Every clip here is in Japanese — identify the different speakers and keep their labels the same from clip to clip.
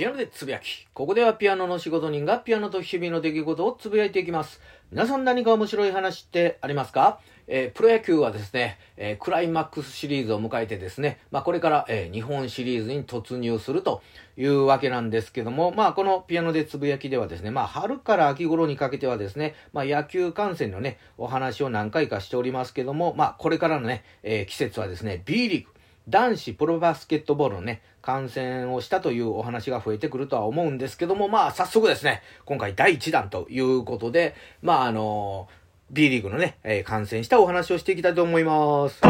Speaker 1: ピアノでつぶやき。ここではピアノの仕事人がピアノと日々の出来事をつぶやいていきます。皆さん何か面白い話ってありますか？えー、プロ野球はですね、えー、クライマックスシリーズを迎えてですね、まあ、これから、えー、日本シリーズに突入するというわけなんですけども、まあ、このピアノでつぶやきではですね、まあ、春から秋頃にかけてはですね、まあ、野球観戦のね、お話を何回かしておりますけども、まあ、これからのね、え季節はですね、B リーグ、男子プロバスケットボールのね、観戦をしたというお話が増えてくるとは思うんですけども、まあ、早速ですね、今回第1弾ということで、まあ、あの B リーグのね、えー、観戦したお話をしていきたいと思います。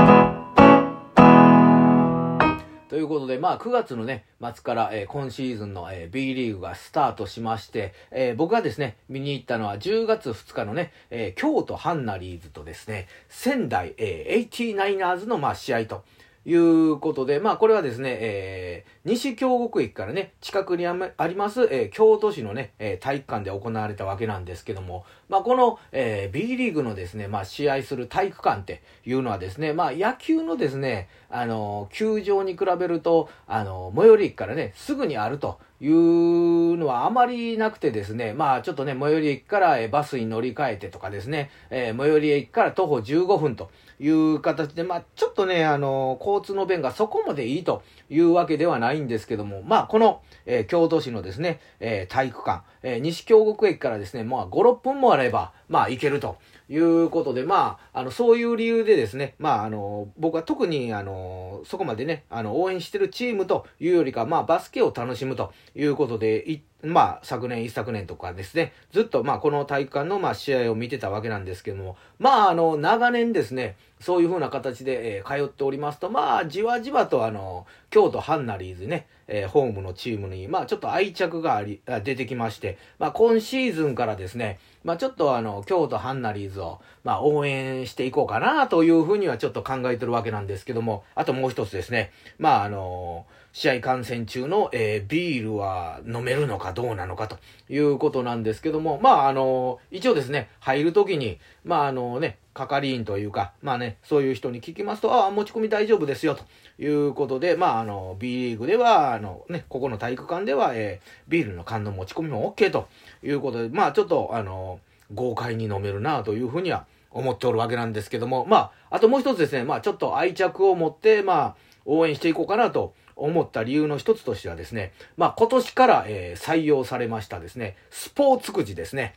Speaker 1: ということで、まあ、9月のね、末から、えー、今シーズンの、えー、B リーグがスタートしまして、えー、僕がですね、見に行ったのは10月2日のね、え京都ハンナリーズとですね、仙台、えー、89ers の、まあ、試合と。いうことで、まあこれはですね、えー、西京極駅からね、近くにあります、えー、京都市のね、えー、体育館で行われたわけなんですけども、まあこの、えー、B リーグのですね、まあ試合する体育館っていうのはですね、まあ野球のですね、あの、球場に比べると、あの、最寄り駅からね、すぐにあるというのはあまりなくてですね、まあちょっとね、最寄り駅からバスに乗り換えてとかですね、えー、最寄り駅から徒歩15分という形で、まあちょっとね、あの、交通の便がそこまでいいというわけではないんですけども、まあこの、えー、京都市のですね、えー、体育館、え、西京極駅からですね、まあ5、6分もあれば、まあ行けると。いうことで、まあ、あの、そういう理由でですね、まあ、あの、僕は特に、あの、そこまでね、あの、応援してるチームというよりか、まあ、バスケを楽しむということで、いまあ、昨年、一昨年とかですね、ずっと、まあ、この体育館の、まあ、試合を見てたわけなんですけども、まあ、あの、長年ですね、そういう風な形で、えー、通っておりますと、まあ、じわじわと、あの、京都ハンナリーズね、えー、ホームのチームに、まあ、ちょっと愛着があり、出てきまして、まあ、今シーズンからですね、まあ、ちょっとあの、京都ハンナリーズを、まあ、応援していこうかな、というふうにはちょっと考えてるわけなんですけども、あともう一つですね、まあ、あの試合観戦中の、えー、ビールは飲めるのかどうなのかということなんですけども、まあ、あの、一応ですね、入るときに、まあ、あのね、係員というか、まあね、そういう人に聞きますと、ああ、持ち込み大丈夫ですよ、ということで、まあ、あの、B リーグでは、あの、ね、ここの体育館では、えー、ビールの缶の持ち込みも OK ということで、まあ、ちょっと、あの、豪快に飲めるな、というふうには思っておるわけなんですけども、まあ、あともう一つですね、まあ、ちょっと愛着を持って、まあ、応援していこうかなと思った理由の一つとしてはですね、まあ今年から、えー、採用されましたですね、スポーツくじですね。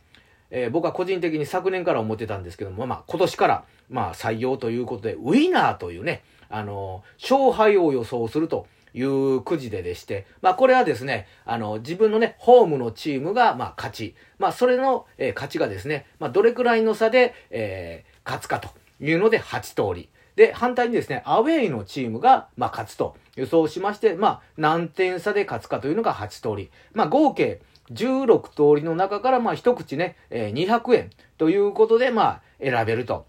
Speaker 1: えー、僕は個人的に昨年から思ってたんですけども、まあ今年から、まあ採用ということで、ウィナーというね、あの、勝敗を予想するというくじででして、まあこれはですね、あの、自分のね、ホームのチームが、まあ勝ち。まあそれの、えー、勝ちがですね、まあどれくらいの差で、えー、勝つかというので8通り。で、反対にですね、アウェイのチームが、まあ、勝つと予想しまして、まあ、何点差で勝つかというのが8通り。まあ、合計16通りの中から、まあ、一口ね、えー、200円ということで、まあ、選べると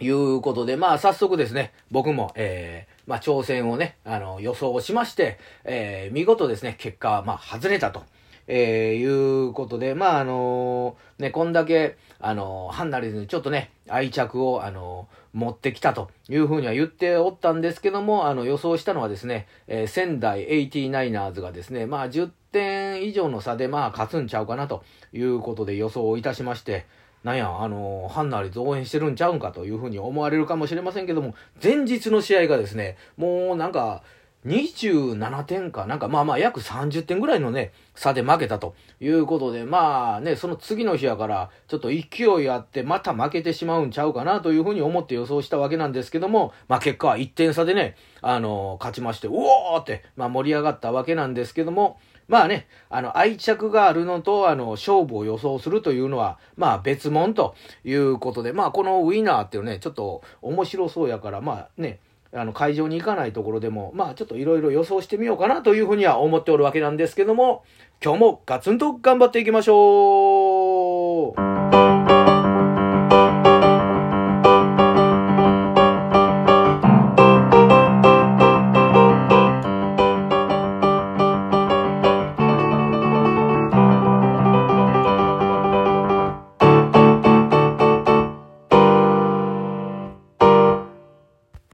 Speaker 1: いうことで、まあ、早速ですね、僕も、えー、まあ、挑戦をね、あの、予想しまして、えー、見事ですね、結果は、まあ、外れたと。えー、いうことで、まあ、あのー、ね、こんだけ、あのー、ハンナリズにちょっとね、愛着を、あのー、持ってきたというふうには言っておったんですけども、あの、予想したのはですね、えー、仙台 89ers がですね、まあ、10点以上の差で、まあ、勝つんちゃうかなということで予想をいたしまして、なんや、あのハンナリズ応援してるんちゃうんかというふうに思われるかもしれませんけども、前日の試合がですね、もうなんか、27点か、なんかまあまあ約30点ぐらいのね、差で負けたということで、まあね、その次の日やから、ちょっと勢いあって、また負けてしまうんちゃうかなというふうに思って予想したわけなんですけども、まあ結果は1点差でね、あの、勝ちまして、うおーって、まあ盛り上がったわけなんですけども、まあね、あの、愛着があるのと、あの、勝負を予想するというのは、まあ別物ということで、まあこのウィナーっていうね、ちょっと面白そうやから、まあね、あの、会場に行かないところでも、まあ、ちょっといろいろ予想してみようかなというふうには思っておるわけなんですけども、今日もガツンと頑張っていきましょう。